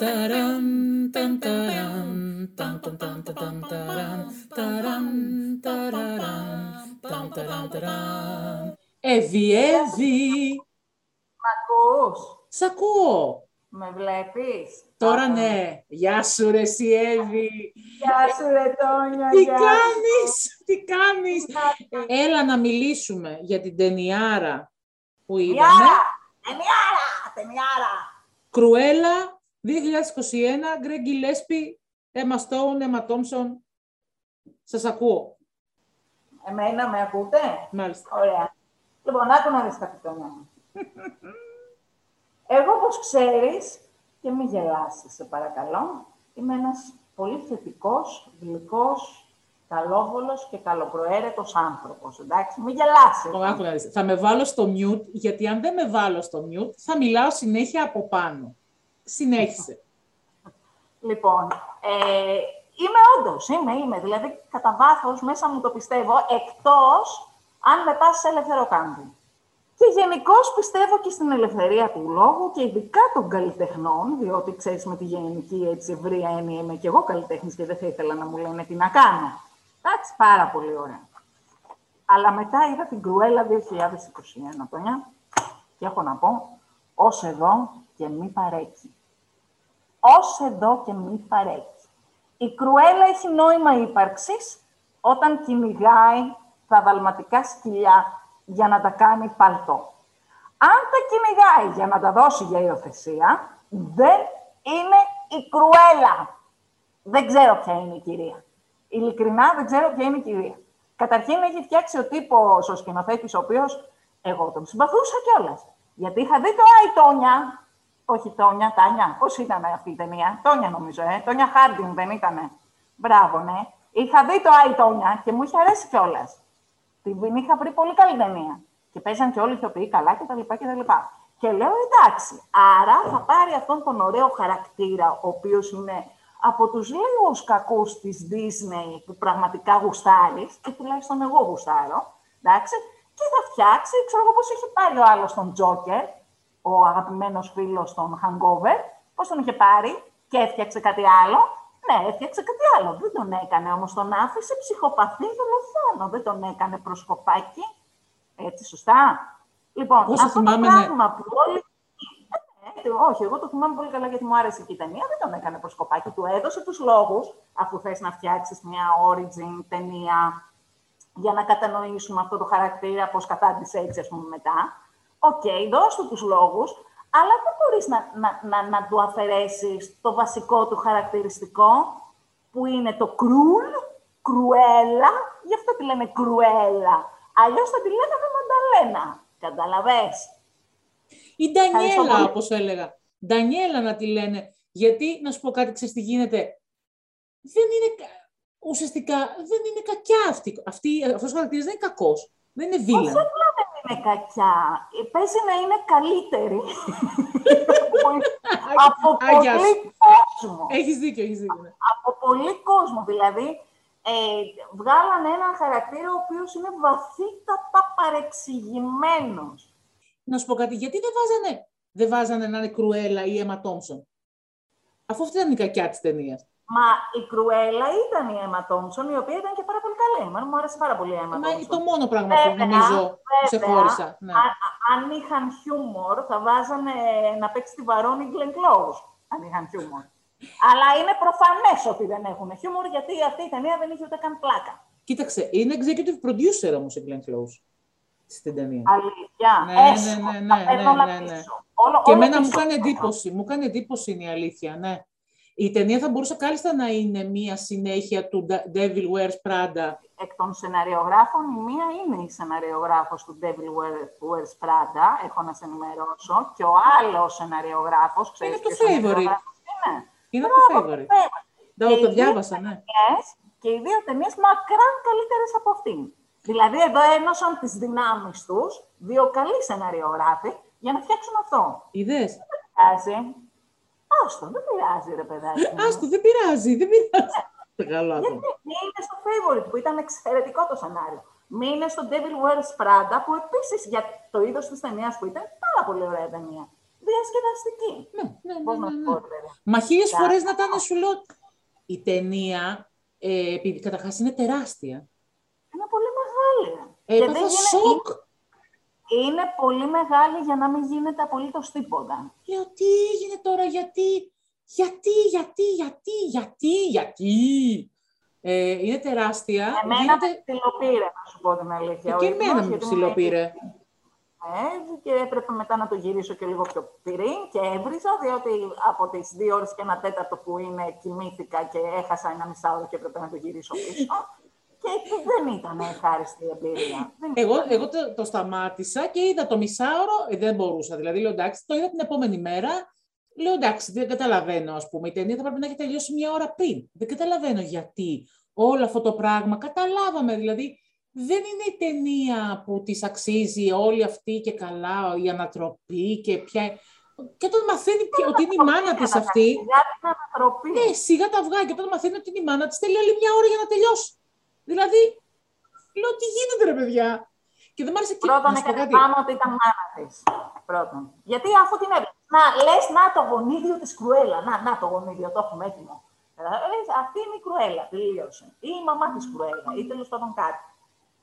Ταραν, ταν, ταραν, ταν, ταν, ταν, ταν, ταν, ταραν, ταραν, ταραραν, ταν, ταραν, ταραν. Εύη, Εύη, Μ' ακούς; σ' ακούω. Με βλέπεις; Τώρα Α, ναι. Γεια σου ρε εσύ Εύη. Γεια σου ρε Τόνια, Τι γεια σου. κάνεις, τι κάνεις; Έλα να μιλήσουμε για την ταινιάρα που είδαμε. Ταινιάρα! Ταινιάρα! Ταινιάρα! Κρουέλα 2021, Γκρέγκ Γιλέσπι, Έμα Στόουν, Έμα Τόμσον. Σας ακούω. Εμένα με ακούτε; Μάλιστα. Ωραία. Λοιπόν, άκου να δεις κάτι Τόνια μου. Εγώ, όπως ξέρεις, και μη γελάσεις, σε παρακαλώ, είμαι ένας πολύ θετικός, γλυκός, καλόβολος και καλοπροαίρετος άνθρωπος, εντάξει, μη γελάσεις. Ω, άκου να δεις. Θα με βάλω στο mute, γιατί αν δεν με βάλω στο mute, θα μιλάω συνέχεια από πάνω. Συνέχισε. Λοιπόν, ε, είμαι όντως, είμαι, είμαι. Δηλαδή, κατά βάθος μέσα μου το πιστεύω, εκτός αν με πας σε ελευθεροκάμπι. Και γενικώς πιστεύω και στην ελευθερία του λόγου και ειδικά των καλλιτεχνών, διότι ξέρεις με τη γενική έτσι, ευρία έννοια είμαι και εγώ καλλιτέχνης και δεν θα ήθελα να μου λένε τι να κάνω. Εντάξει, πάρα πολύ ωραία. Αλλά μετά είδα την Κρουέλα 2021, Τόνια, και έχω να πω, ως εδώ και μη παρέκει ως εδώ και μη παρέχει. Η κρουέλα έχει νόημα ύπαρξης όταν κυνηγάει τα δαλματικά σκυλιά για να τα κάνει παλτό. Αν τα κυνηγάει για να τα δώσει για υιοθεσία, δεν είναι η κρουέλα. Δεν ξέρω ποια είναι η κυρία. Ειλικρινά δεν ξέρω ποια είναι η κυρία. Καταρχήν έχει φτιάξει ο τύπος, ο σκηνοθέτης, ο οποίος εγώ τον συμπαθούσα κιόλας. Γιατί είχα δει το Αϊτόνια, όχι Τόνια, Τάνια. Πώς ήταν αυτή η ταινία; Τόνια νομίζω, ε. Τόνια Χάρντιν δεν ήτανε. Μπράβο, ναι. Είχα δει το Άι Τόνια και μου είχε αρέσει κιόλας. Την είχα βρει πολύ καλή ταινία. Και παίζαν και όλοι οι ηθοποιοί καλά κτλ. Και, και λέω εντάξει. Άρα θα πάρει αυτόν τον ωραίο χαρακτήρα, ο οποίος είναι από τους λίγους κακούς της Disney που πραγματικά γουστάρεις, και τουλάχιστον εγώ γουστάρω, εντάξει, και θα φτιάξει, ξέρω εγώ πώς έχει πάρει ο άλλος τον Τζόκερ, ο αγαπημένος φίλος των Hangover, πώς τον είχε πάρει και έφτιαξε κάτι άλλο. Ναι, έφτιαξε κάτι άλλο. Δεν τον έκανε όμως, τον άφησε ψυχοπαθή δολοφόνο. Δεν τον έκανε προσκοπάκι. Έτσι, σωστά. Λοιπόν, Όσο αυτό θυμάμαι, το ναι. πράγμα που όλοι... Ε, ε, όχι, εγώ το θυμάμαι πολύ καλά γιατί μου άρεσε και η ταινία. Δεν τον έκανε προσκοπάκι. Του έδωσε τους λόγους, αφού θες να φτιάξεις μια origin ταινία για να κατανοήσουμε αυτό το χαρακτήρα, πώς κατάντησε έτσι, ας πούμε, μετά. OK, okay, δώσ' του τους λόγους, αλλά δεν μπορείς να, να, να, να του αφαιρέσεις το βασικό του χαρακτηριστικό, που είναι το cruel, κρουέλα, γι' αυτό τη λένε κρουέλα. Αλλιώς θα τη λέγαμε Μανταλένα. Καταλαβες. Η Ευχαριστώ Ντανιέλα, πολύ. όπως έλεγα. Ντανιέλα να τη λένε. Γιατί, να σου πω κάτι, ξέρεις τι γίνεται. Δεν είναι, κα- ουσιαστικά, δεν είναι κακιά αυτή. αυτή αυτός ο χαρακτήρας δεν είναι κακός. Δεν είναι Όχι βίλαν. απλά δεν είναι κακιά. Ε, Παίζει να είναι καλύτερη. από Α, γεια πολύ σου. κόσμο. Έχεις δίκιο, έχεις δίκιο. ναι. από πολύ κόσμο. Δηλαδή, ε, βγάλανε έναν χαρακτήρα ο οποίος είναι βαθύτατα παρεξηγημένος. Να σου πω κάτι, γιατί δεν βάζανε, δεν βάζανε να είναι Κρουέλα ή Έμα Τόμσον. Αφού αυτή ήταν η κακιά της ταινίας. Μα η Κρουέλα ήταν η Emma Thompson, η οποία ήταν και πάρα πολύ καλή. Εμένα μου άρεσε πάρα πολύ η Emma Μα Thompson. το μόνο πράγμα που Βέβαια, νομίζω που σε βέβαια, χώρισα. Ναι. Α- α- αν είχαν χιούμορ, θα βάζανε να παίξει τη Βαρόνι Glenn Close. Αν είχαν χιούμορ. Αλλά είναι προφανές ότι δεν έχουν χιούμορ, γιατί αυτή η ταινία δεν είχε ούτε καν πλάκα. Κοίταξε, είναι executive producer όμως η Glenn Close στην ταινία. Αλήθεια. Ναι, Έσχο, ναι, ναι, τα ναι, παίρνω ναι, όλα ναι, ναι. πίσω. Όλο- Και όλο εμένα μου πίσω κάνει έκανα. εντύπωση, μου κάνει εντύπωση είναι η αλήθεια, ναι. Η ταινία θα μπορούσε κάλλιστα να είναι μία συνέχεια του Da- Devil Wears Prada. Εκ των σεναριογράφων, η μία είναι η σεναριογράφος του Devil Wear- Wears Prada, έχω να σε ενημερώσω, και ο άλλος σεναριογράφος, ξέρεις Είναι το ποιος favorite. σεναριογράφος; Είναι. Είναι το Μπράβο, favorite. favorite. Το, Και οι το δύο διάβασα, ναι. ταινίες- Και οι δύο ταινίες μακράν καλύτερες από αυτήν. Δηλαδή εδώ ένωσαν τις δυνάμεις τους, δύο καλοί σεναριογράφοι, για να φτιάξουν αυτό. Είδες. Δεν πειράζει. Άστο, δεν πειράζει ρε παιδάκι. μου. Άστο, δεν πειράζει, δεν πειράζει. Καλό αυτό. Γιατί μείνε στο favorite που ήταν εξαιρετικό το σενάριο. Μείνε στο Devil Wears Prada που επίσης για το είδος της ταινίας που ήταν πάρα πολύ ωραία ταινία. διασκεδαστική. Ναι, ναι, ναι. Πώς να ναι, το ναι. πω, ρε παιδί. Μα χίλιες Κάτω. φορές να ήταν, σου λέω. Η ταινία, ε, επειδή καταρχάς είναι τεράστια. Είναι πολύ μεγάλη. Ε, Και έπαθα δεν γίνεται- σοκ. Είναι πολύ μεγάλη για να μην γίνεται απολύτως τίποτα. Λέω, τι έγινε τώρα, γιατί, γιατί, γιατί, γιατί, γιατί, γιατί. Ε, είναι τεράστια. Εμένα γίνεται... με ψιλοπήρε, να σου πω την αλήθεια. Και ο ύπνος, εμένα με γιατί ψιλοπήρε. Ε, και έπρεπε μετά να το γυρίσω και λίγο πιο πριν και έβριζα, διότι από τις δύο ώρες και ένα τέταρτο που είναι κοιμήθηκα και έχασα ένα μισάωρο και έπρεπε να το γυρίσω πίσω. Και δεν ήταν ευχάριστη η εμπειρία. Δεν Εγώ, ήταν. εγώ το, το σταμάτησα και είδα το μισάωρο, ε, δεν μπορούσα. Δηλαδή, λέω εντάξει, το είδα την επόμενη μέρα. Λέω εντάξει, δεν καταλαβαίνω, ας πούμε. Η ταινία θα πρέπει να έχει τελειώσει μια ώρα πριν. Δεν καταλαβαίνω γιατί όλο αυτό το πράγμα. Καταλάβαμε, δηλαδή, δεν είναι η ταινία που της αξίζει όλη αυτή και καλά, η ανατροπή και πια... Και όταν μαθαίνει ποια- ότι είναι η μάνα της αυτή, Για την ανατροπή. ναι, σιγά τα αυγά. Και όταν μαθαίνει ότι είναι η μάνα της, θέλει άλλη μια ώρα για να τελειώσει. Δηλαδή, λέω τι γίνεται ρε παιδιά; Και δεν μ' άρεσε και Πρώτον, να σου πω έκανε κάτι. πάνω ότι ήταν μάνα της. Πρώτον. Γιατί αφού την έβλεπε. Να, λες να το γονίδιο της Κρουέλα. Να, να το γονίδιο, το έχουμε έτοιμο. Ε, λες, αυτή είναι η Κρουέλα, τελείωσε. Ή η μαμά της Κρουέλα, ή τέλος πάντων κάτι.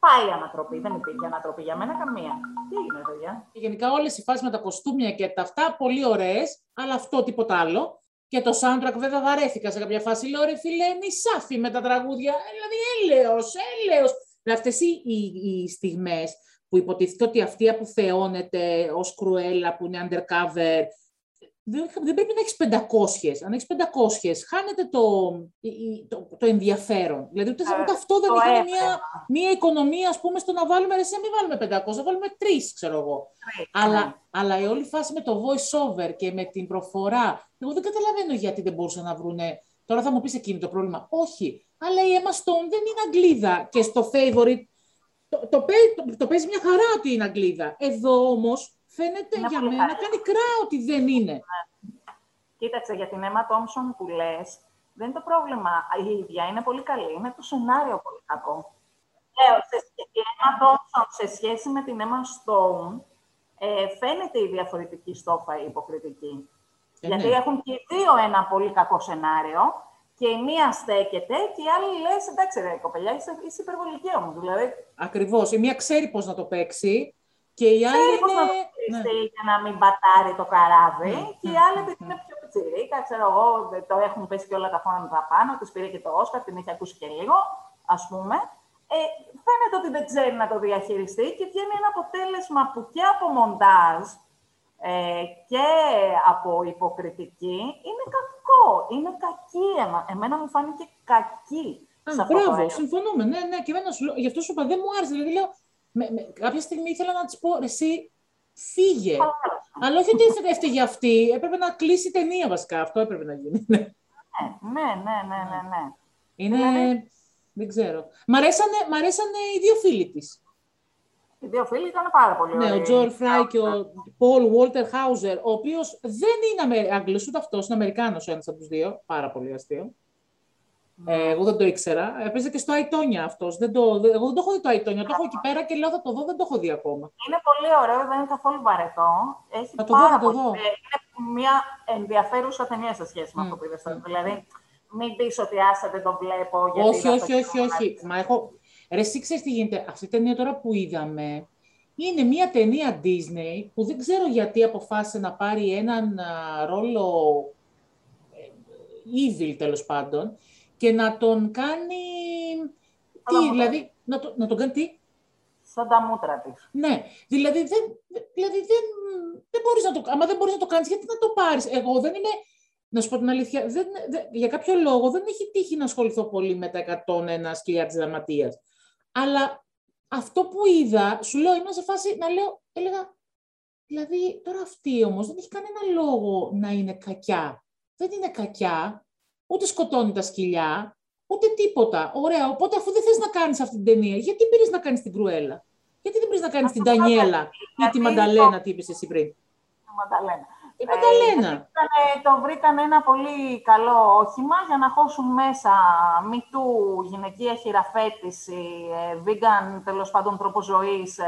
Πάει η ανατροπή, δεν υπήρχε ανατροπή για μένα καμία. Τι έγινε, παιδιά; Και γενικά όλες οι φάσεις με τα κοστούμια και τα αυτά, πολύ ωραίες, αλλά αυτό τίποτα άλλο. Και το soundtrack βέβαια βαρέθηκα σε κάποια φάση. Λέω ρε φίλε, είναι η Σάφη με τα τραγούδια. Ε, Δηλαδή έλεος, έλεος. Δηλαδή αυτές οι, οι, οι στιγμές που υποτίθεται ότι αυτή αποθεώνεται ως κρουέλα που είναι undercover, δεν, δεν πρέπει να έχεις 500. Αν έχεις 500, χάνεται το, η- η- το, το ενδιαφέρον. Δηλαδή ούτε, Ε, ούτε αυτό δεν το είχαμε έπρεπε. μια, μια οικονομία, ας πούμε, στο να βάλουμε, ρε, σε μην βάλουμε 500, να βάλουμε 3, ξέρω εγώ. Αλλά, Ναι. αλλά η όλη φάση με το voice over και με την προφορά, εγώ δεν καταλαβαίνω γιατί δεν μπορούσαν να βρούνε. Τώρα θα μου πεις εκείνη το πρόβλημα. Όχι. Αλλά η Emma Stone δεν είναι Αγγλίδα και στο favorite το, το, παί- το, το παίζει μια χαρά ότι είναι Αγγλίδα. Εδώ όμως φαίνεται Είναι για πολύ μένα να χαρά. κάνει κρά ότι δεν είναι. Κοίταξε, για την Emma Thompson που λες, δεν είναι το πρόβλημα η ίδια. Είναι πολύ καλή. Είναι το σενάριο πολύ κακό. Λέω, σε, σχέ- η Emma Thompson σε σχέση με την Emma Stone, ε, φαίνεται η διαφορετική στόφα η υποκριτική. Ε, Γιατί ναι. έχουν και οι δύο ένα πολύ κακό σενάριο και η μία στέκεται και η άλλη λες: Εντάξει, ρε κοπελιά, είσαι, είσαι υπερβολική όμως. Δηλαδή, Ακριβώς. Η μία ξέρει πώς να το παίξει και η άλλη ξέρει πώς είναι. να το ναι. χειριστεί για να μην πατάρει το καράβι. Ναι, και η ναι, άλλη, ναι, επειδή ναι. είναι πιο πιτσιρίκα, ξέρω εγώ, δεν το έχουν πέσει και όλα τα φώνα πάνω, της πήρε και το Όσκαρ, την έχει ακούσει και λίγο, ας πούμε. Ε, φαίνεται ότι δεν ξέρει να το διαχειριστεί και βγαίνει ένα αποτέλεσμα που και από μοντάζ ε, και από υποκριτική είναι κακό. Είναι κακή. Εμα- Εμένα μου φάνηκε κακή. σε Α, αυτό το μπράβο, έργο. συμφωνούμε. Ναι, ναι, και εμένα σου λέω, γι' αυτό σου είπα, δεν μου άρεσε. Δηλαδή, λέω, με, με, κάποια στιγμή ήθελα να της πω, «Ρε, εσύ φύγε. Αλλά όχι ότι έφε- έφταιγε αυτή. Έπρεπε να κλείσει η ταινία βασικά. Αυτό έπρεπε να γίνει. Ναι. Ναι, ναι, ναι, ναι, ναι. ναι. Είναι. Δηλαδή- Δεν ξέρω. Μ' αρέσανε, μ' αρέσανε οι δύο φίλοι της. Οι δύο φίλοι ήταν πάρα πολύ Ναι, ωραίοι. ο Τζορ Φράι και ο Πολ Βόλτερ Χάουζερ, ο οποίος δεν είναι Αμε... Αγγλός ούτε αυτός, είναι Αμερικάνος ο ένας από τους δύο. Πάρα πολύ αστείο. Ε, εγώ δεν το ήξερα. Έπαιζε και στο Αϊτόνια αυτός. Δεν το... Εγώ δεν το έχω δει το Αϊτόνια. Το έχω εκεί πέρα και λέω θα το δω, δεν το έχω δει ακόμα. Είναι πολύ ωραίο, δεν είναι καθόλου βαρετό. Έχει Θα το δω, πάρα θα το πολύ. δω. ε, Είναι μια ενδιαφέρουσα ταινία σε σχέση με Μμ, αυτό που είδες τώρα. μμ. Δηλαδή, μην πεις ότι άσε δεν το βλέπω. Γιατί όχι, είδα όχι, το όχι, κοινό όχι. Μα έχω... Ρε, εσύ ξέρεις τι γίνεται. Αυτή η ταινία τώρα που είδαμε είναι μια ταινία Disney που δεν ξέρω γιατί αποφάσισε να πάρει έναν α, ρόλο ε, evil τέλος πάντων και να τον κάνει... Τι, Καλά, δηλαδή, να, το, να τον κάνει τι; Σαν τα μούτρα της. Ναι, δηλαδή δεν, δηλαδή δεν, δεν μπορείς να το, άμα δεν μπορείς να το κάνεις, γιατί να το πάρεις; Εγώ δεν είμαι, να σου πω την αλήθεια, δεν, δεν- για κάποιο λόγο δεν έχει τύχει να ασχοληθώ πολύ με τα 101 σκυλιά της δραματείας. Αλλά αυτό που είδα, σου λέω, ήμουν σε φάση να λέω, έλεγα, δηλαδή τώρα αυτή όμως δεν έχει κανένα λόγο να είναι κακιά. Δεν είναι κακιά, ούτε σκοτώνει τα σκυλιά, ούτε τίποτα. Ωραία, οπότε αφού δεν θες να κάνεις αυτή την ταινία, γιατί πήρες να κάνεις την Κρουέλα; Γιατί δεν πήρες να κάνεις την Αυτό το Τανιέλα ή γιατί τη είναι Μανταλένα, τι είπες εσύ πριν; Μανταλένα. Η Μανταλένα. Ε, το βρήκαν ένα πολύ καλό όχημα για να χώσουν μέσα μητού, γυναικεία χειραφέτηση, ε, vegan, τέλος πάντων τρόπο ζωής, ε,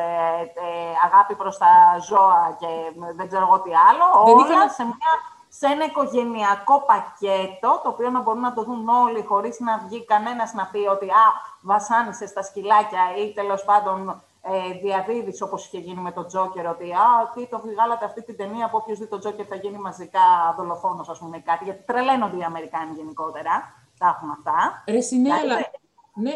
αγάπη προς τα ζώα και δεν ξέρω εγώ τι άλλο. όλα σε, μια, σε ένα οικογενειακό πακέτο, το οποίο να μπορούν να το δουν όλοι χωρίς να βγει κανένας να πει ότι «Α, βασάνισε στα σκυλάκια» ή τέλος πάντων ε, διαδίδεις όπως είχε γίνει με τον Τζόκερ, ότι Α, τι το βγάλατε αυτή την ταινία από όποιος δει τον Τζόκερ θα γίνει μαζικά δολοφόνος, ας πούμε, κάτι. Γιατί τρελαίνονται οι Αμερικάνοι γενικότερα. Τα έχουμε αυτά. Ρε, ναι, αλλά, ναι,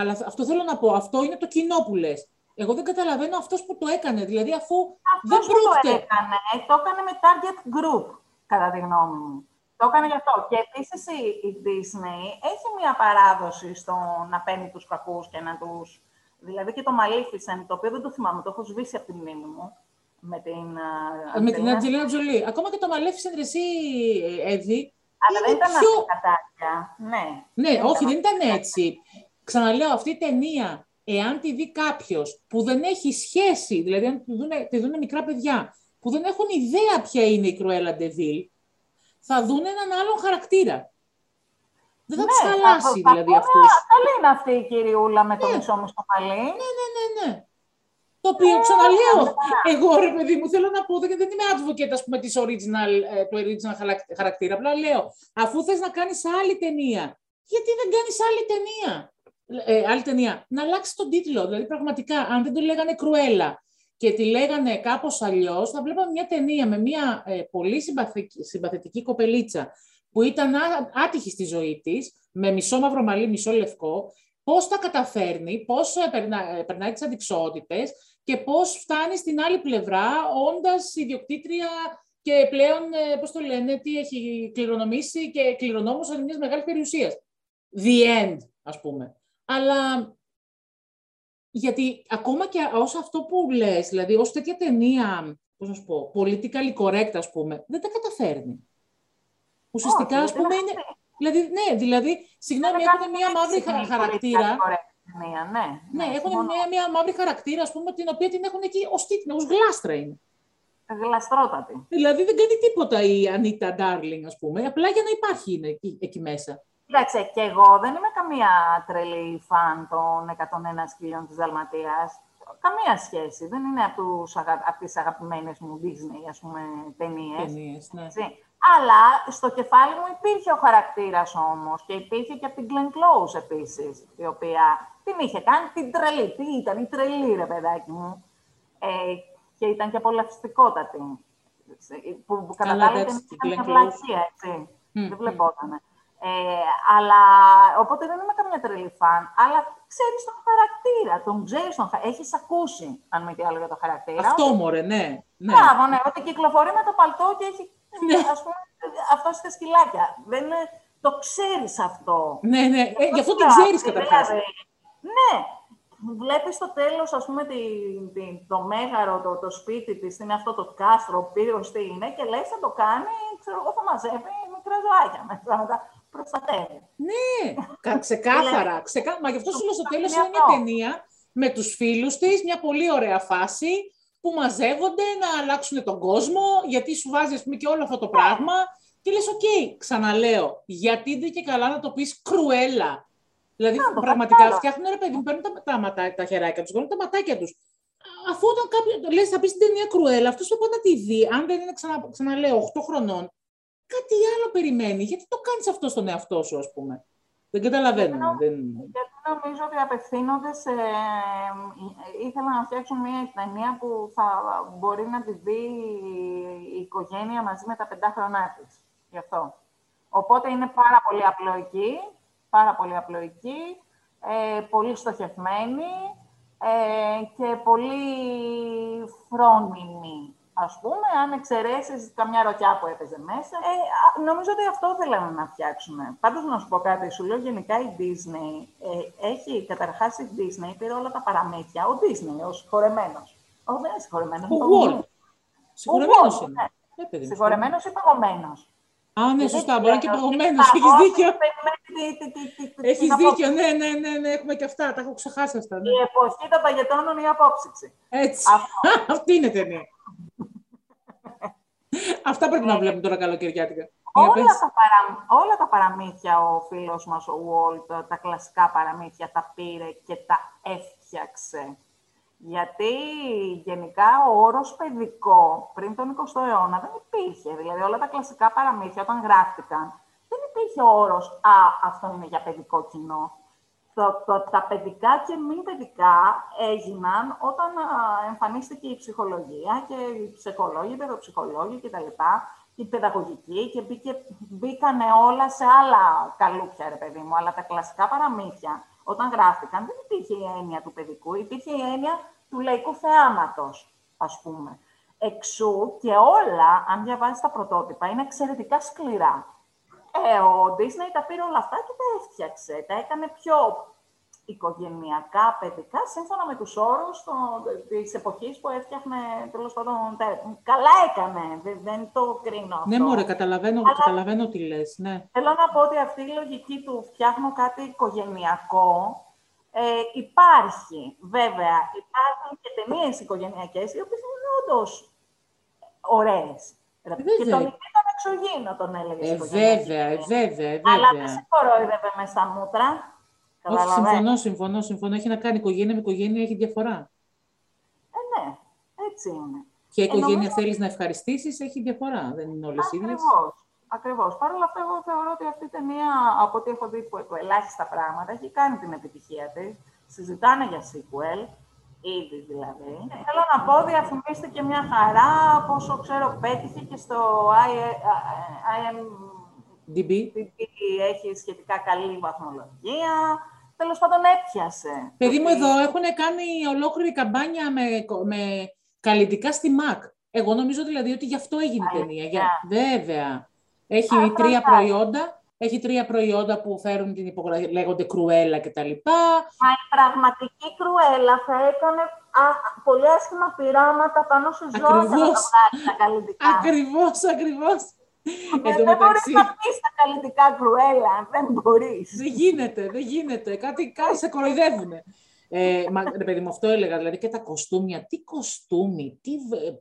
αλλά αυτό θέλω να πω. Αυτό είναι το κοινό που λες. Εγώ δεν καταλαβαίνω αυτός που το έκανε. Δηλαδή, αφού αυτός δεν πρόκειται. Το έκανε, το έκανε με target group, κατά τη γνώμη μου. Το έκανε γι' αυτό. Και επίσης η Disney έχει μια παράδοση στο να παίρνει τους κακούς και να του Δηλαδή και το Maleficent, το οποίο δεν το θυμάμαι, το έχω σβήσει από τη μνήμη μου. Με την, με την Αντζελίνα Τζολί. Ακόμα και το Maleficent, εσύ, Εύη. Αλλά δεν ήταν πιο... κατάρια. Ναι, ναι όχι, δεν ήταν έτσι. Ξαναλέω, αυτή η ταινία, εάν τη δει κάποιος που δεν έχει σχέση, δηλαδή αν τη δουν, τη δουν μικρά παιδιά, που δεν έχουν ιδέα ποια είναι η Κρουέλα Ντεβίλ, θα δουν έναν άλλον χαρακτήρα. Δεν θα ναι, τους χαλάσει δηλαδή αυτούς. Καλή είναι αυτή η κυριούλα με το ναι. μισό μου στο μαλλί. Ναι, ναι, ναι, ναι. Το οποίο ε, ξαναλέω, εγώ ρε παιδί μου θέλω να πω, δεν, δεν είμαι advocate ας πούμε της original, ε, του original χαρακτήρα, απλά λέω, αφού θες να κάνεις άλλη ταινία, γιατί δεν κάνεις άλλη ταινία; Ε, άλλη ταινία, να αλλάξεις τον τίτλο, δηλαδή πραγματικά, αν δεν το λέγανε Κρουέλα και τη λέγανε κάπως αλλιώς, θα βλέπαμε μια ταινία με μια ε, πολύ συμπαθητική κοπελίτσα, που ήταν άτυχη στη ζωή της, με μισό μαύρο μαλλί, μισό λευκό, πώς τα καταφέρνει, πώς ε, ε, περνάει τις αντικσότητες και πώς φτάνει στην άλλη πλευρά, όντας ιδιοκτήτρια και πλέον, ε, πώς το λένε, τι έχει κληρονομήσει και κληρονόμος μιας μεγάλης περιουσίας. The end, ας πούμε. Αλλά γιατί ακόμα και ως αυτό που λες, δηλαδή ως τέτοια ταινία, πώς να σου πω, politically correct, ας πούμε, δεν τα καταφέρνει. Ουσιαστικά, ας πούμε, είναι. Δηλαδή, ναι, δηλαδή, συγγνώμη, έχουν μια μαύρη χαρακτήρα. Ναι, ναι, ναι, έχουν μια, μια μαύρη χαρακτήρα, ας πούμε, την οποία την έχουν εκεί ως τίτλο, ως γλάστρα είναι. Γλαστρότατη. Δηλαδή δεν κάνει τίποτα η Ανίτα Ντάρλινγκ, ας πούμε, απλά για να υπάρχει είναι εκεί, εκεί μέσα. Κοίταξε, και εγώ δεν είμαι καμία τρελή φαν των 101 σκύλων της Δαλματίας. Καμία σχέση. Δεν είναι από, τους, από τις αγαπημένες μου Disney, ας πούμε, ταινίες. Ταινίες, ναι. Αλλά στο κεφάλι μου υπήρχε ο χαρακτήρας όμως και υπήρχε και από την Glenn Close επίσης, η οποία την είχε κάνει την τρελή. Τι ήταν, η τρελή, ρε παιδάκι μου. Ε, και ήταν και απολαυστικότατη. Που, που κατά τα άλλα ήταν μια βλαχία, έτσι. Mm. Δεν βλεπότανε. Ε, αλλά, οπότε δεν είμαι καμιά τρελή φαν, αλλά ξέρεις τον χαρακτήρα, τον ξέρεις τον χαρακτήρα. Έχεις ακούσει, αν μη τι άλλο, για το χαρακτήρα. Αυτό, μωρέ, ναι. ναι. Μπράβο, ναι, ότι κυκλοφορεί με το παλτό και έχει ναι. Ας πούμε, αυτό στα σκυλάκια. Δεν το ξέρεις αυτό. Ναι, ναι, ε, γι' αυτό το ξέρεις καταρχάς. Δηλαδή, ναι, βλέπεις στο τέλος, ας πούμε, τη, τη, το μέγαρο, το, το σπίτι της, είναι αυτό το κάστρο, ο πύρος τι είναι, και λες θα το κάνει, ξέρω εγώ, θα μαζεύει μικρά ζωάκια μέσα, μετά προστατεύει. Ναι, ξεκάθαρα. ξεκά... Μα γι' αυτό σου λέω στο τέλος είναι μια ταινία με τους φίλους της, μια πολύ ωραία φάση, που μαζεύονται να αλλάξουν τον κόσμο, γιατί σου βάζει ας πούμε, και όλο αυτό το πράγμα. Και λες, OK, okay, ξαναλέω, γιατί ντε και καλά να το πεις Cruella. Δηλαδή, να, πραγματικά φτιάχνουν ρε παιδί μου, παίρνουν τα, τα, τα, τα χεράκια τους, τα ματάκια τους. Αφού όταν κάποιο λες, θα πεις την ταινία Cruella, αυτός θα πάει να τη δει, αν δεν είναι, ξανα, ξαναλέω, 8 χρονών, κάτι άλλο περιμένει. Γιατί το κάνεις αυτό στον εαυτό σου, ας πούμε; Δεν καταλαβαίνω. Γιατί, δεν... γιατί νομίζω ότι απευθύνονται σε... Ήθελα να φτιάξουν μια ταινία που θα μπορεί να τη δει η οικογένεια μαζί με τα πεντάχρονά της. Γι' αυτό. Οπότε είναι πάρα πολύ απλοϊκή, πάρα πολύ απλοϊκή, ε, πολύ στοχευμένη ε, και πολύ φρόνιμη ας πούμε, αν εξαιρέσεις καμιά ροκιά που έπαιζε μέσα. Ε, νομίζω ότι αυτό θέλαμε να φτιάξουμε. Πάντως, να σου πω κάτι, σου λέω γενικά η Disney ε, έχει, καταρχάς η Disney πήρε όλα τα παραμύθια, ο Disney, ο συγχωρεμένος. Ο δεν είναι συγχωρεμένος. Ο Walt. Συγχωρεμένος είναι. Ναι. Συγχωρεμένος ή παγωμένος. Α, ναι, σωστά, μπορεί και παγωμένος, έχεις δίκιο. Έχεις δίκιο, ναι, ναι, ναι, ναι, έχουμε και αυτά, τα έχω ξεχάσει αυτά. Ναι. Η εποχή των παγετώνων ή απόψυξη. Έτσι, αυτή είναι ταινία. Αυτά πρέπει να βλέπουμε τώρα καλοκαιριάτικα. Όλα τα, παρα... όλα τα παραμύθια ο φίλος μας, ο Walt, τα κλασικά παραμύθια, τα πήρε και τα έφτιαξε. Γιατί γενικά ο όρος παιδικό πριν τον 20ο αιώνα δεν υπήρχε. Δηλαδή όλα τα κλασικά παραμύθια όταν γράφτηκαν, δεν υπήρχε ο όρος «Α, αυτό είναι για παιδικό κοινό». Το, το, τα παιδικά και μη παιδικά έγιναν όταν εμφανίστηκε η ψυχολογία και οι ψυχολόγοι, οι παιδοψυχολόγοι κτλ η παιδαγωγική και μπήκε, μπήκανε όλα σε άλλα καλούπια, ρε παιδί μου. Αλλά τα κλασικά παραμύθια, όταν γράφτηκαν, δεν υπήρχε η έννοια του παιδικού, υπήρχε η έννοια του λαϊκού θεάματος, ας πούμε. Εξού και όλα, αν διαβάζεις τα πρωτότυπα, είναι εξαιρετικά σκληρά. Ε, ο Disney τα πήρε όλα αυτά και τα έφτιαξε. Τα έκανε πιο οικογενειακά, παιδικά, σύμφωνα με τους όρους το, της εποχής που έφτιαχνε, τέλος πάντων, καλά έκανε, δεν, δεν το κρίνω αυτό. Ναι, μωρέ, καταλαβαίνω, Αλλά, καταλαβαίνω τι λες, ναι. Θέλω να πω ότι αυτή η λογική του φτιάχνω κάτι οικογενειακό, ε, υπάρχει, βέβαια, υπάρχουν και ταινίες οικογενειακές, οι οποίες είναι όντως ωραίες. Και τον Νικήτα Εξωγήινο τον έλεγες. Ε, βέβαια, ε, βέβαια, βέβαια. Αλλά δεν σε κορόιδευε με στα μούτρα. Όχι, συμφωνώ, συμφωνώ, συμφωνώ. Έχει να κάνει οικογένεια με οικογένεια, έχει διαφορά. Ε, ναι, έτσι είναι. Ποια οικογένεια νομίζω... θέλεις να ευχαριστήσεις, έχει διαφορά. Δεν είναι όλες ίδιες. Ακριβώς. Παρ' όλα αυτά, εγώ θεωρώ ότι αυτή η ταινία, από ό,τι έχω δει που ελάχιστα πράγματα, έχει κάνει την επιτυχία της. Συζητάνε για sequel, ήδη δηλαδή. Θέλω να πω, διαφημίστηκε μια χαρά, από όσο ξέρω, πέτυχε και στο IM DB. έχει σχετικά καλή βαθμολογία. Τέλος πάντων, έπιασε. Παιδί μου, εδώ έχουν κάνει ολόκληρη καμπάνια με, με καλλιτικά στη ΜΑΚ. Εγώ νομίζω δηλαδή ότι γι' αυτό έγινε η ταινία. Για... Βέβαια. Έχει τρία προϊόντα. Έχει τρία προϊόντα που φέρουν την υπογραφή, λέγονται κρουέλα κτλ. Μα η πραγματική κρουέλα θα έκανε α, πολύ άσχημα πειράματα πάνω σε ζώα Ακριβώς. τα καλλιτικά. Ακριβώς, ακριβώς. Ε, δεν μπορείς να πεις τα καλλιτικά κρουέλα, δεν μπορείς. Δεν γίνεται, δεν γίνεται. Κάτι, κάτι σε κοροϊδεύουνε. Ε, μα, ρε παιδί μου, αυτό έλεγα, δηλαδή και τα κοστούμια. Τι κοστούμι, τι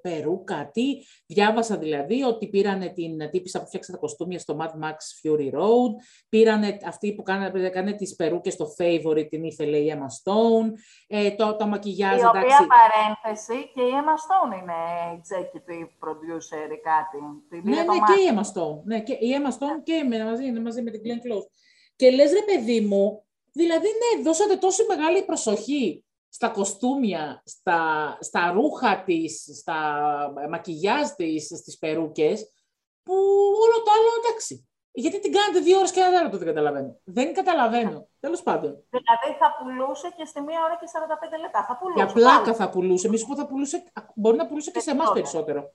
περούκα, τι... Διάβασα δηλαδή ότι πήρανε την τύπησα που φτιάξε τα κοστούμια στο Mad Max Fury Road, πήρανε αυτή που κάνανε, έκανε τις περούκες στο Favorite, την ήθελε η Emma Stone, ε, το, το μακιγιάζ, Η οποία εντάξει... παρένθεση και η Emma Stone είναι executive producer ή κάτι. Ναι, ναι, και η Emma Stone. Ναι, και η Emma Stone και μαζί, μαζί με την Glenn Close. Και λες ρε παιδί μου, Δηλαδή, ναι, δώσατε τόση μεγάλη προσοχή στα κοστούμια, στα, στα ρούχα της, στα μακιγιάζ της, στις περούκες, που όλο το άλλο εντάξει. Γιατί την κάνετε δύο ώρες και ένα τέταρτο, δεν καταλαβαίνω. Δεν καταλαβαίνω. Τέλος πάντων. Δηλαδή θα πουλούσε και στη μία ώρα και 45 λεπτά. Θα πουλούσε. Για πλάκα θα πουλούσε. Μη σου πω θα πουλούσε. Μπορεί να πουλούσε και σε εμάς περισσότερο.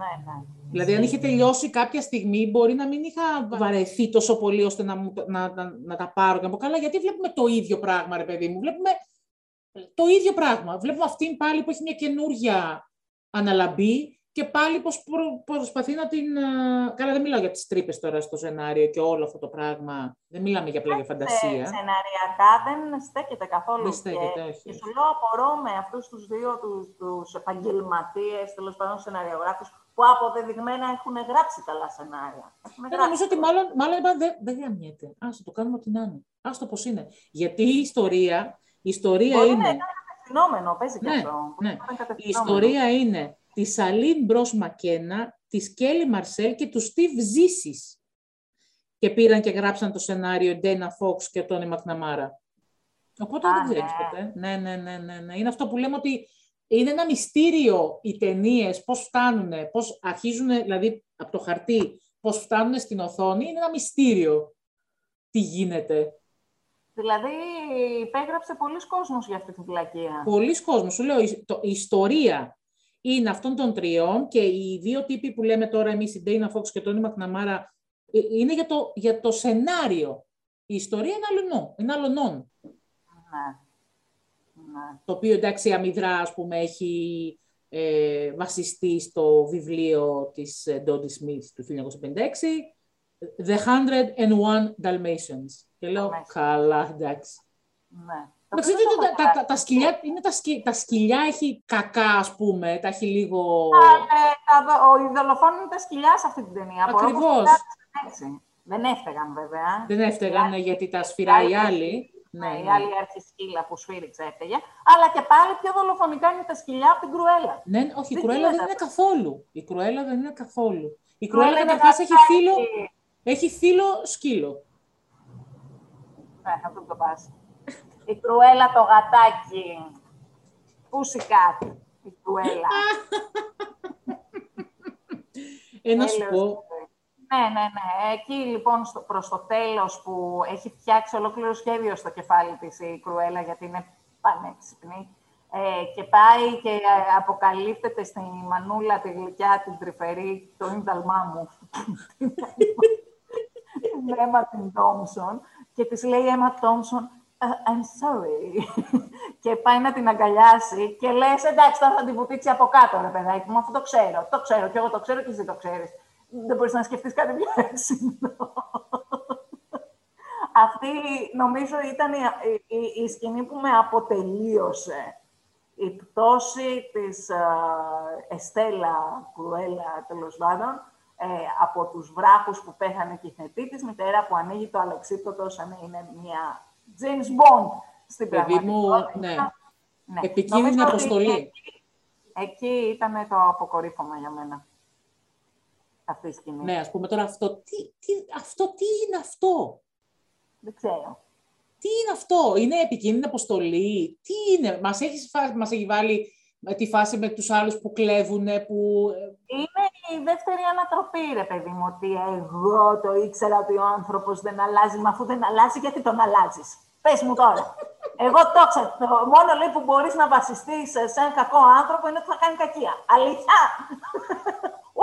Ναι, ναι. Δηλαδή, αν είχε τελειώσει κάποια στιγμή, μπορεί να μην είχα βαρεθεί τόσο πολύ ώστε να, να, να, να τα πάρω και να πω καλά, γιατί βλέπουμε το ίδιο πράγμα, ρε παιδί μου. Βλέπουμε το ίδιο πράγμα. Βλέπουμε αυτήν πάλι που έχει μια καινούργια αναλαμπή και πάλι πώς προσπαθεί να την... Καλά, δεν μιλάω για τις τρύπες τώρα στο σενάριο και όλο αυτό το πράγμα. Δεν μιλάμε για απλά για φαντασία. Σεναριακά δεν στέκεται καθόλου. Δεν στέκεται, όχι. Και σου λέω, απορώ με αυτούς τους δύο τους, τους επαγγελματίες, τέλος πάντων σεναριογράφους, που αποδεδειγμένα έχουν γράψει καλά σενάρια. Δεν νομίζω ότι μάλλον, μάλλον δεν, δεν γαμιέται. Ας το κάνουμε ό,τι να είναι. Ας το πώς είναι. Γιατί η ιστορία, η ιστορία Μπορεί είναι... Να είναι κατευθυνόμενο, παίζει ναι, και αυτό. Ναι. Η ιστορία είναι τη Σαλίν Μπρος Μακένα, της Κέλλη Μαρσέλ και του Στίβ Ζήσης. Και πήραν και γράψαν το σενάριο Ντέινα Φόξ και Τόνι Μακναμάρα. Οπότε δεν ξέρεις ναι. ποτέ. Ναι, ναι, ναι, ναι, ναι. Είναι αυτό που λέμε ότι είναι ένα μυστήριο οι ταινίες, πώς φτάνουν, πώς αρχίζουν, δηλαδή από το χαρτί, πώς φτάνουν στην οθόνη, είναι ένα μυστήριο τι γίνεται. Δηλαδή, υπέγραψε πολλοί κόσμος για αυτή τη φυλακία. Πολλοί κόσμος. Σου λέω, η, ιστορία είναι αυτών των τριών και οι δύο τύποι που λέμε τώρα εμείς, η Ντέινα Φόξ και τον Μακναμάρα, ε, είναι για το, για το σενάριο. Η ιστορία είναι αλλονών. Είναι αλλονών. Ναι. Ναι. Το οποίο εντάξει αμυδρά ας πούμε έχει ε, βασιστεί στο βιβλίο της Dodie Smith του 1956 The 101 Dalmatians. Και λέω, καλά, εντάξει. Ναι. Να ξέρετε ότι τα, τα, τα, τα, σκυλιά, είναι τα, σκυ, τα σκυλιά έχει κακά, ας πούμε, τα έχει λίγο... ο δολοφόνο είναι τα σκυλιά σε αυτή την ταινία. Ακριβώς. Δεν έφταιγαν βέβαια. Δεν έφταιγαν γιατί τα σφυράει οι άλλοι. Ναι, η άλλη σκύλα που σφύριξε έφταιγε. Αλλά και πάλι πιο δολοφονικά είναι τα σκυλιά από την κρουέλα. Ναι, όχι, η κρουέλα δεν είναι καθόλου. Η κρουέλα δεν είναι καθόλου. Η κρουέλα καταρχάς έχει θύλο, έχει θύλο σκύλο. Ναι, αυτό το πας. Η κρουέλα το γατάκι. Pussycat. Η κρουέλα; Ένα σου πω, ναι, ναι, ναι. Εκεί λοιπόν στο, προς το τέλος που έχει φτιάξει ολόκληρο σχέδιο στο κεφάλι της η Κρουέλα, γιατί είναι πανέξυπνη, ε, και πάει και ε, αποκαλύπτεται στη μανούλα τη γλυκιά, την τρυφερή, το ίνταλμά μου, την Έμα την Τόμσον, και της λέει Έμα Τόμσον, «Ε, I'm sorry. και πάει να την αγκαλιάσει και λες, εντάξει, τώρα θα την βουτήξει από κάτω, ρε παιδάκι μου, αυτό το ξέρω. Το ξέρω και εγώ το ξέρω και εσύ το ξέρεις δεν μπορείς να σκεφτείς κάτι πιο έξυπνο. Αυτή νομίζω ήταν η, η, η, σκηνή που με αποτελείωσε. Η πτώση της uh, Εστέλα Κρουέλα, τέλος πάντων, ε, από τους βράχους που πέθανε και η θετή της μητέρα που ανοίγει το αλεξίπτωτο σαν να είναι μια James Bond στην πραγματικότητα. ναι. ναι. Επικίνδυνη αποστολή. Εκεί, εκεί ήταν το αποκορύφωμα για μένα αυτή τη σκηνή. Ναι, ας πούμε τώρα αυτό. Τι, τι, αυτό τι είναι αυτό; Δεν ξέρω. Τι είναι αυτό, είναι επικίνδυνη αποστολή, τι είναι, μας, έχεις, μας έχει βάλει τη φάση με τους άλλους που κλέβουν, που... Είναι η δεύτερη ανατροπή, ρε παιδί μου, ότι εγώ το ήξερα ότι ο άνθρωπος δεν αλλάζει, μα αφού δεν αλλάζει, γιατί τον αλλάζεις; Πες μου τώρα. Εγώ το ξέρω. Το μόνο λέει, που μπορείς να βασιστείς σε έναν κακό άνθρωπο είναι ότι θα κάνει κακία. Αλήθεια.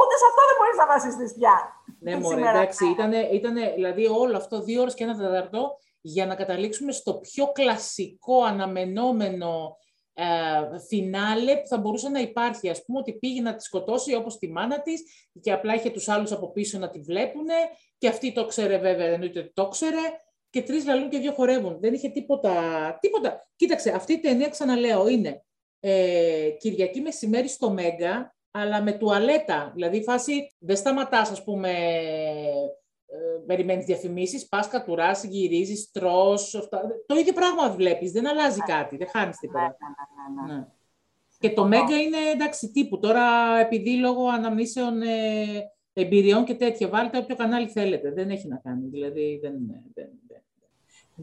Ούτε σε αυτό δεν μπορείς να βασιστείς πια. Ναι, μωρέ, εντάξει, ήταν, δηλαδή όλο αυτό δύο ώρες και ένα τέταρτο για να καταλήξουμε στο πιο κλασικό αναμενόμενο ε, φινάλε που θα μπορούσε να υπάρχει. Ας πούμε ότι πήγε να τη σκοτώσει όπως τη μάνα της και απλά είχε τους άλλους από πίσω να τη βλέπουν και αυτή το ξέρε βέβαια, εννοείται ότι το ξέρε και τρεις λαλούν και δύο χορεύουν. Δεν είχε τίποτα, τίποτα. Κοίταξε, αυτή η ταινία ξαναλέω είναι ε, Κυριακή μεσημέρι στο Μέγκα αλλά με τουαλέτα. Δηλαδή, φάση δεν σταματάς, ας πούμε, ε, περιμένεις διαφημίσεις, πας κατουράς, γυρίζεις, τρώ. Το ίδιο πράγμα βλέπεις. Δεν αλλάζει κάτι, δεν χάνεις τίποτα. Ναι, ναι, ναι, ναι. Και το Μέγκα είναι εντάξει τύπου. Τώρα, επειδή λόγω αναμνήσεων ε, εμπειριών και τέτοια, βάλτε όποιο κανάλι θέλετε. Δεν έχει να κάνει. Δηλαδή, δεν. δεν, δεν.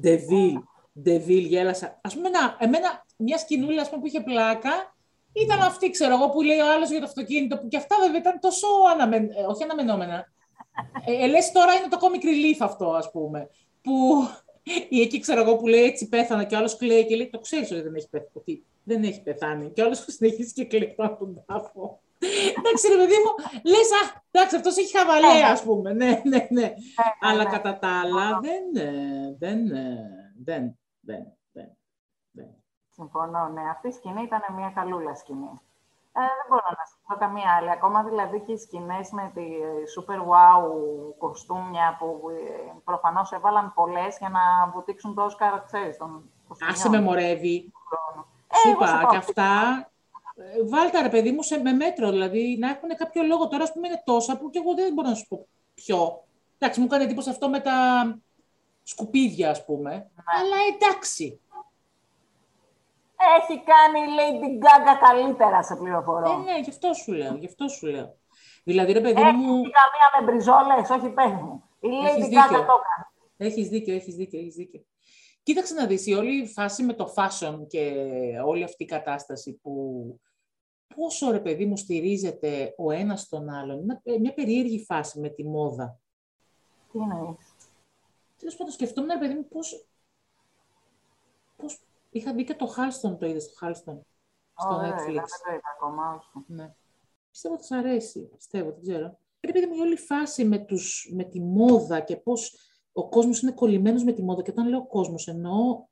Ντεβίλ, Ντεβίλ, γέλασα. Α πούμε, εμένα μιας σκηνούλα ας πούμε, που είχε πλάκα ήταν αυτή, ξέρω εγώ, που λέει ο άλλος για το αυτοκίνητο, που και αυτά βέβαια ήταν τόσο αναμεν... Ε, όχι αναμενόμενα. Ε, ε, λες τώρα είναι το comic relief αυτό, ας πούμε. Που ή εκεί ξέρω εγώ που λέει έτσι πέθανα και ο άλλος κλαίει και λέει το ξέρεις ότι δεν έχει πεθάνει. Δεν έχει πεθάνει. Και ο άλλος συνεχίζει και κλαίει από τον τάφο. Εντάξει, ρε παιδί μου, λες, α, εντάξει, αυτός έχει χαβαλέ, ας πούμε. Ναι, ναι, ναι. Αλλά κατά τα άλλα δεν. Δεν. Δεν. Δεν. Συμφωνώ, ναι. Αυτή η σκηνή ήταν μια καλούλα σκηνή. Ε, δεν μπορώ να πω καμία άλλη. Ακόμα δηλαδή και οι σκηνές με τη super wow κοστούμια που ε, προφανώς έβαλαν πολλές για να βουτήξουν το Όσκαρ, ξέρεις. Τον, Άσε με μορεύει. Ε, είπα και αυτά. Ε, βάλτε ρε παιδί μου σε, με μέτρο, δηλαδή να έχουν κάποιο λόγο. Τώρα, ας πούμε, είναι τόσα που και εγώ δεν μπορώ να σου πω ποιο. Εντάξει, μου έκανε εντύπωση αυτό με τα σκουπίδια, ας πούμε. Ναι. Αλλά εντάξει έχει κάνει η Lady Gaga καλύτερα σε πληροφορώ. Ε, ναι, γι' αυτό σου λέω, γι' αυτό σου λέω. Δηλαδή, ρε παιδί έχεις μου... Έχει καμία με μπριζόλες, όχι πες μου. Η Lady Gaga το έκανε. Έχεις δίκιο, έχεις δίκιο, έχεις δίκιο. Κοίταξε να δεις, η όλη φάση με το fashion και όλη αυτή η κατάσταση που πόσο ρε παιδί μου στηρίζεται ο ένας τον άλλον. Είναι μια περίεργη φάση με τη μόδα. Τι εννοείς; Τέλος πάντων, σκεφτόμουν ρε παιδί μου πώς, πώς Είχα δει και το Halston, το είδες στο Halston, στο Netflix. Δεν το είδα ακόμα, όχι. Ναι. Πιστεύω ότι θα αρέσει, πιστεύω, δεν ξέρω. Πρέπει να η όλη φάση με, τους, με τη μόδα και πώς ο κόσμος είναι κολλημένος με τη μόδα. Και όταν λέω κόσμος, εννοώ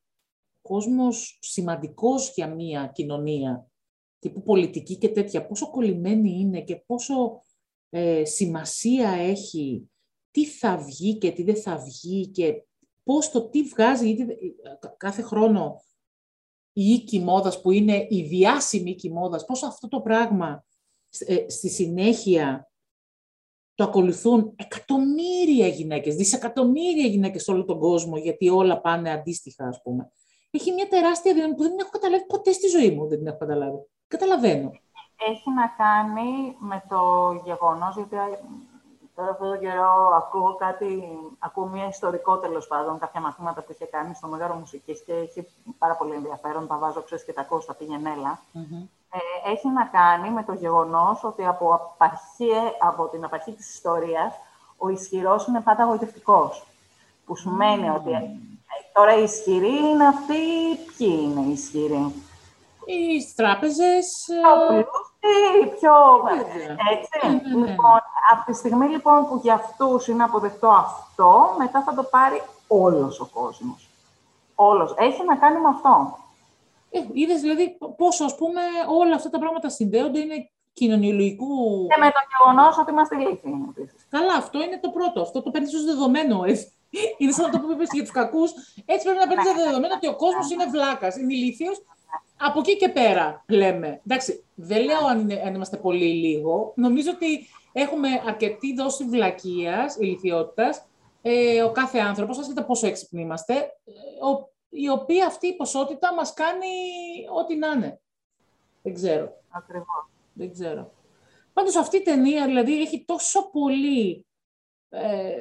κόσμος σημαντικός για μία κοινωνία, τύπου πολιτική και τέτοια, πόσο κολλημένη είναι και πόσο ε, σημασία έχει τι θα βγει και τι δεν θα βγει και πώς το τι βγάζει, γιατί ε, κάθε χρόνο η οίκη μόδας που είναι η διάσημη οίκη μόδας, πώς αυτό το πράγμα ε, στη συνέχεια το ακολουθούν εκατομμύρια γυναίκες, δισεκατομμύρια γυναίκες σε όλο τον κόσμο, γιατί όλα πάνε αντίστοιχα, ας πούμε. Έχει μια τεράστια δύναμη που δεν έχω καταλάβει ποτέ στη ζωή μου, δεν την έχω καταλάβει. Καταλαβαίνω. Έχει να κάνει με το γεγονός, γιατί Τώρα αυτόν τον καιρό ακούω κάτι, ακούω μια ιστορικό τέλος πάντων, κάποια μαθήματα που είχε κάνει στο Μέγαρο Μουσικής και έχει πάρα πολύ ενδιαφέρον, τα βάζω ξέρεις και τα ακούω στα πηγενέλα. Mm-hmm. Ε, έχει να κάνει με το γεγονός ότι από, απαρχή, από την απαρχή της ιστορίας ο ισχυρός είναι πάντα γοητευτικός. Που σημαίνει ότι ε, τώρα οι ισχυροί είναι αυτοί, ποιοι είναι οι ισχυροί; Οι τράπεζες... Ε, ή πιο... Έτσι. Ναι, ναι, ναι. Λοιπόν, από τη στιγμή λοιπόν που για αυτούς είναι αποδεκτό αυτό, μετά θα το πάρει όλος ο κόσμος. Όλος. Έχει να κάνει με αυτό. Ε, είδες δηλαδή πόσο ας πούμε όλα αυτά τα πράγματα συνδέονται, είναι κοινωνιολογικού... Και με το γεγονός ότι είμαστε λύθοι. Καλά, αυτό είναι το πρώτο. Αυτό το παίρνεις ως δεδομένο. Ε. Είναι σαν το που είπε για τους κακούς. Έτσι πρέπει να παίρνεις το δεδομένο ότι ο κόσμος είναι βλάκας, είναι ηλίθιος από εκεί και πέρα λέμε. Εντάξει, δεν λέω αν, είναι, αν είμαστε πολύ λίγο. Νομίζω ότι έχουμε αρκετή δόση βλακείας, ηλικιότητας, ε, ο κάθε άνθρωπος, ασχετά πόσο έξυπνοι είμαστε, ε, η οποία αυτή η ποσότητα μας κάνει ό,τι να είναι. Δεν ξέρω. Ακριβώς. Δεν ξέρω. Πάντως αυτή η ταινία, δηλαδή, έχει τόσο πολύ ε,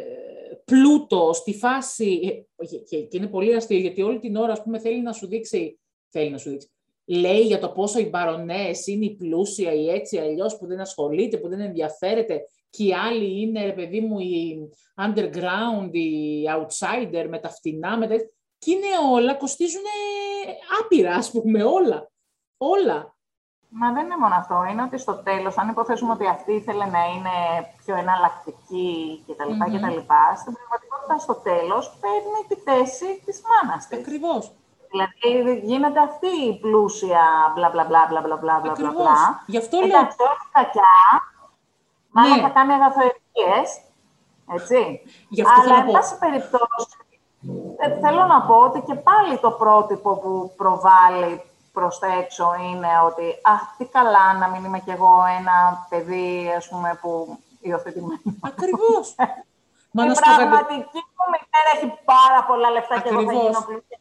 πλούτο στη φάση, ε, και, και, είναι πολύ αστείο, γιατί όλη την ώρα, ας πούμε, θέλει να σου δείξει, θέλει να σου δείξει, λέει για το πόσο οι μπαρονές είναι η πλούσια ή έτσι αλλιώς που δεν ασχολείται, που δεν ενδιαφέρεται και οι άλλοι είναι, ρε παιδί μου, οι underground, οι outsider με τα φτηνά, με τα... Και είναι όλα, κοστίζουν άπειρα, ας πούμε, όλα. Όλα. Μα δεν είναι μόνο αυτό. Είναι ότι στο τέλος, αν υποθέσουμε ότι αυτή ήθελε να είναι πιο εναλλακτική κτλ. Mm-hmm. στην πραγματικότητα στο τέλος παίρνει τη θέση της μάνας της. Ακριβώς. Δηλαδή γίνεται αυτή η πλούσια μπλα μπλα μπλα μπλα μπλα μπλα μπλα μπλα. Γι' αυτό λέω. Εντάξει, όχι κακιά. Μάλλον ναι. θα κάνει αγαθοεργίες. Έτσι. Γι αυτό Αλλά, εν πάση περιπτώσει, ε, θέλω να πω ότι και πάλι το πρότυπο που προβάλλει προς τα έξω είναι ότι «Α, τι καλά να μην είμαι κι εγώ ένα παιδί, ας πούμε, που υιοθετημένο». Ακριβώς. Μα η πραγματική μου μητέρα έχει πάρα πολλά λεφτά και εγώ θα γίνω πλούσια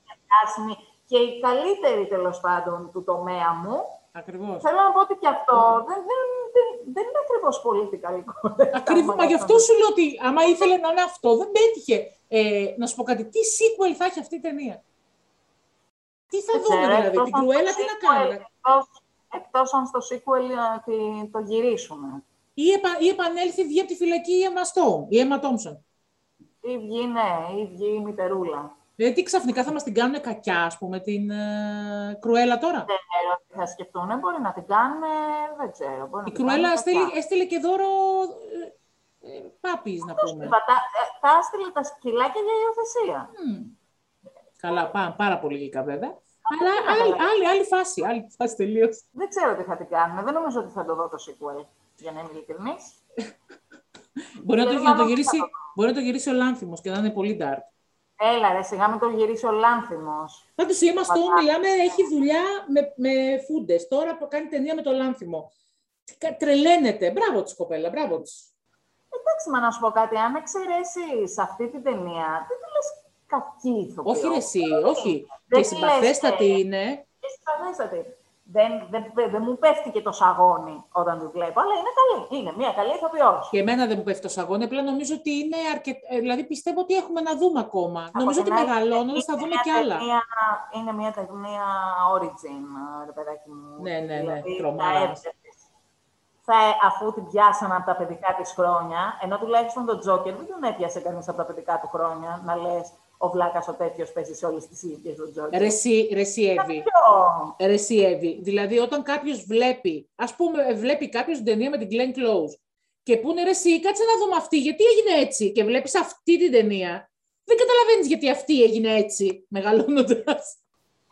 και η καλύτερη τέλος πάντων του τομέα μου. Ακριβώς. Θέλω να πω ότι και αυτό δεν, δεν, δεν, δεν είναι ακριβώς πολιτικαλικό. Ακριβώς. Μα γι' αυτό σου λέω ότι άμα ήθελε να είναι αυτό, δεν πέτυχε. Ε, να σου πω κάτι, τι sequel θα έχει αυτή η ταινία; Τι θα δούμε δηλαδή, την Κρουέλα τι να κάνουμε; Εκτός, αν στο sequel ε, το γυρίσουμε. Ή, επα, ή επανέλθει, βγει από τη φυλακή η Emma Stone, η Emma Thompson. Ή βγει, ναι, ή βγει η μητερούλα. Δηλαδή, ξαφνικά θα μας την κάνουν κακιά, ας πούμε, την ε, Κρουέλα τώρα; Δεν ξέρω τι θα σκεφτούν. Μπορεί να την κάνουν, δεν ξέρω. Μπορεί η Κρουέλα έστειλε, και δώρο ε, ε πάπης, να πούμε. τα, τα ε, έστειλε τα σκυλάκια για υιοθεσία. Mm. Καλά, πά, πάρα πολύ γλυκά βέβαια. Αλλά άλλη, άλλη, άλλη φάση, άλλη φάση τελείως. Δεν ξέρω τι θα την κάνουν. Δεν νομίζω ότι θα το δω το sequel, για να είμαι ειλικρινής. μπορεί, να το, γυρίσει, μπορεί να το γυρίσει ο Λάνθιμος και να είναι πολύ dark. Έλα ρε, σιγά με τον γυρίσει ο Λάνθιμος. Πάντως η Emma μιλάμε, έχει δουλειά με, με φούντες. Τώρα που κάνει ταινία με το Λάνθιμο. Τρελαίνεται. Μπράβο της κοπέλα, μπράβο της. Εντάξει, μα να σου πω κάτι. Αν εξαιρέσεις αυτή την ταινία, δεν τη λες κακή ηθοποιό. Όχι ρε εσύ, όχι. Και συμπαθέστατη είναι. Και συμπαθέστατη δεν, δεν, δεν μου πέφτει και το σαγόνι όταν τη βλέπω, αλλά είναι καλή. Είναι μια καλή ηθοποιό. Και εμένα δεν μου πέφτει το σαγόνι, απλά νομίζω ότι είναι αρκετά. Ε, δηλαδή πιστεύω ότι έχουμε να δούμε ακόμα. Από νομίζω ότι μεγαλώνοντας θα δούμε κι άλλα. Ταινία, είναι μια ταινία origin, ρε παιδάκι μου. Ναι, ναι, ναι. Δηλαδή, θα, αφού την πιάσαν από τα παιδικά της χρόνια, ενώ τουλάχιστον τον Τζόκερ δεν τον έπιασε κανείς από τα παιδικά του χρόνια, να λες ο βλάκας ο τέτοιος παίζει σε όλες τις ηλικίες του Τζόκερ. Ρεσί, Εύη. Δηλαδή, όταν κάποιος βλέπει, ας πούμε, βλέπει κάποιος την ταινία με την Glenn Close και πούνε ρε, εσύ, κάτσε να δούμε αυτή, γιατί έγινε έτσι. Και βλέπεις αυτή την ταινία, δεν καταλαβαίνεις γιατί αυτή έγινε έτσι, μεγαλώνοντας.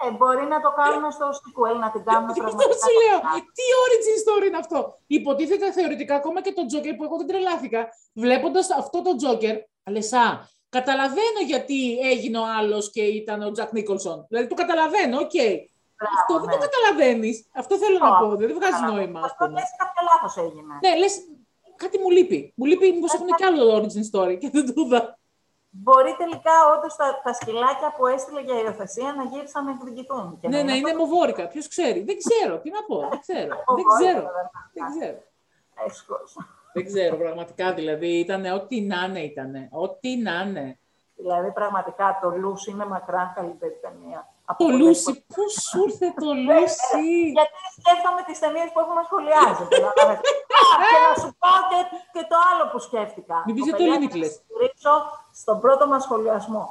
Ε, μπορεί να το κάνουμε στο sequel, να την κάνουμε πραγματικά. Αυτό λέω. Τι origin story είναι αυτό; Υποτίθεται θεωρητικά ακόμα και το Joker που εγώ δεν τρελάθηκα. Βλέποντας αυτό το Joker, αλεσά, Καταλαβαίνω γιατί έγινε ο άλλος και ήταν ο Τζακ Νίκολσον. Δηλαδή το καταλαβαίνω, OK. Okay. αυτό δεν το ναι. καταλαβαίνεις. Αυτό θέλω να Όχι, πω. Δεν βγάζει νόημα. ας Αυτό πούμε. λες κάποιο λάθος έγινε. Ναι, λες, κάτι μου λείπει. Μου λείπει, μήπως έχουν κι άλλο origin story και δεν το είδα. Μπορεί τελικά όντως τα, τα σκυλάκια που έστειλε για υιοθεσία να γύρισαν να εκδικηθούν. Και Ναι, να ναι, είναι μοβόρικα. Ποιος ξέρει. Δεν ξέρω. Τι να πω. Δεν ξέρω. Δεν ξέρω. Δεν ξέρω. Έσχος. Δεν ξέρω, πραγματικά δηλαδή. Ήταν ό,τι να είναι ήταν. Ό,τι να είναι. Δηλαδή, πραγματικά, το Λούσι είναι μακράν καλύτερη ταινία. Από Το πολλές Λούσι, πολλές- πώς σου ήρθε το Λούσι. Γιατί σκέφτομαι τις ταινίες που έχουμε σχολιάσει. δηλαδή. Α, και να σου πω και, και το άλλο που σκέφτηκα. Μην πεις για το Παιδιά, Limitless. να στηρίξω στον πρώτο μας σχολιασμό.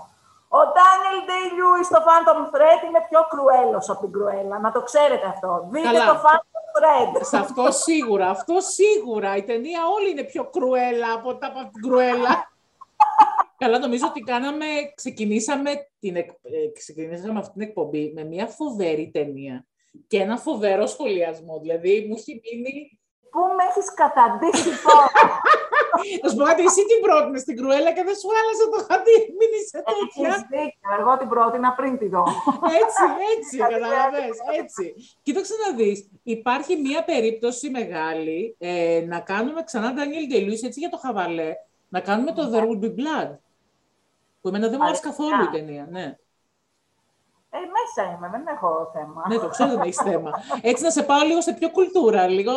Ο Daniel Day-Lewis στο Phantom Thread είναι πιο κρουέλος από την κρουέλα. Να το ξέρετε αυτό. Δείτε Καλά. το Phantom Thread. Σε αυτό σίγουρα, αυτό σίγουρα. Η ταινία όλη είναι πιο κρουέλα από τα από την κρουέλα. Καλά, νομίζω ότι κάναμε, ξεκινήσαμε, την, εκ- ε, ξεκινήσαμε αυτή την εκπομπή με μια φοβερή ταινία και ένα φοβερό σχολιασμό. Δηλαδή, μου έχει μείνει... Πού με έχεις καταντήσει τώρα. Να σου πω κάτι, εσύ την πρότεινες στην κρουέλα και δεν σου άλλαζε το χαρτί, μείνει σε τέτοια. Έχεις δίκιο. Εγώ την πρότεινα πριν τη δω. Έτσι, έτσι, καταλαβες, έτσι. Κοίταξε να δεις, υπάρχει μία περίπτωση μεγάλη ε, να κάνουμε ξανά Daniel Day-Lewis, έτσι για το χαβαλέ, να κάνουμε το There Will Be Blood. Που εμένα δεν μου άρεσε Αλήθεια. καθόλου η ταινία, ναι. Ε, μέσα είμαι, δεν έχω θέμα. Ναι, το ξέρω, δεν έχεις θέμα. Έτσι να σε πάω λίγο σε πιο κουλτούρα, λίγο,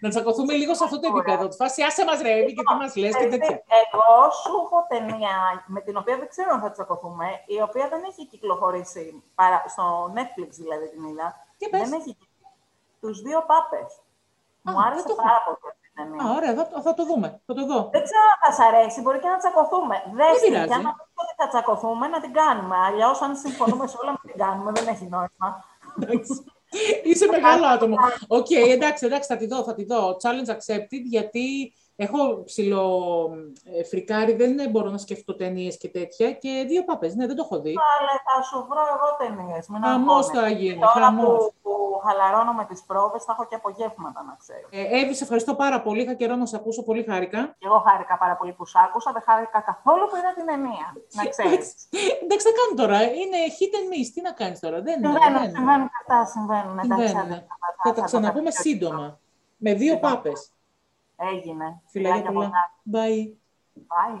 να τσακωθούμε λίγο σε αυτό το επίπεδο. Τη φάση, άσε μας ρε, Εύη, και τι μας λες και Ε, τέτοια. Εγώ σου έχω ταινία με την οποία δεν ξέρω αν θα τσακωθούμε, η οποία δεν έχει κυκλοφορήσει παρά, στο Netflix δηλαδή την είδα. Τι πες; δεν έχει Τους δύο πάπες. Μου Α, άρεσε δεν το πάρα πολύ αυτή η Α, ταινία. ωραία, θα, θα το δούμε, θα το δω. Δεν ξέρω αν θα σ' αρέσει, μπορεί και να τσακωθούμε. Δες την πειράζει. και άμα δεις ότι θα τσακωθούμε, να την κάνουμε. Αλλιώς, αν συμφωνούμε σε όλα, να την κάνουμε. Δεν έχει νόημα. Εντάξει. Είσαι μεγάλο άτομο. Οκ, εντάξει, εντάξει, θα τη δω, θα τη δω. Challenge accepted, γιατί έχω ψιλο ε, φρικάρει, δεν μπορώ να σκεφτώ ταινίες και τέτοια. Και δύο πάπες, ναι, δεν το έχω δει. Αλλά θα σου βρω εγώ ταινίες. Χαμός θα γίνει, Τώρα χαμός. που, που χαλαρώνω με τις πρόβε, θα έχω και απογεύματα να ξέρω. Ε, Εύη, σε ευχαριστώ πάρα πολύ. Είχα καιρό να σε ακούσω, πολύ χάρηκα. Και εγώ χάρηκα πάρα πολύ που σ' άκουσα, δεν χάρηκα καθόλου που είδα την ταινία. Να ξέρεις. Εντάξει, εντάξει, τι κάνω τώρα. Είναι hit and miss. Τι να κάνεις τώρα; Δεν είναι. Συμβαίνουν, δεν είναι. συμβαίνουν και αυτά, συμβαίνουν. Εντάξει, Συμβαίνουν. άντε, Θα τα το ξαναπούμε κάνω. σύντομα. Με δύο Λοιπόν. πάπες. Έγινε. Φιλάκια πολλά. Bye. Bye.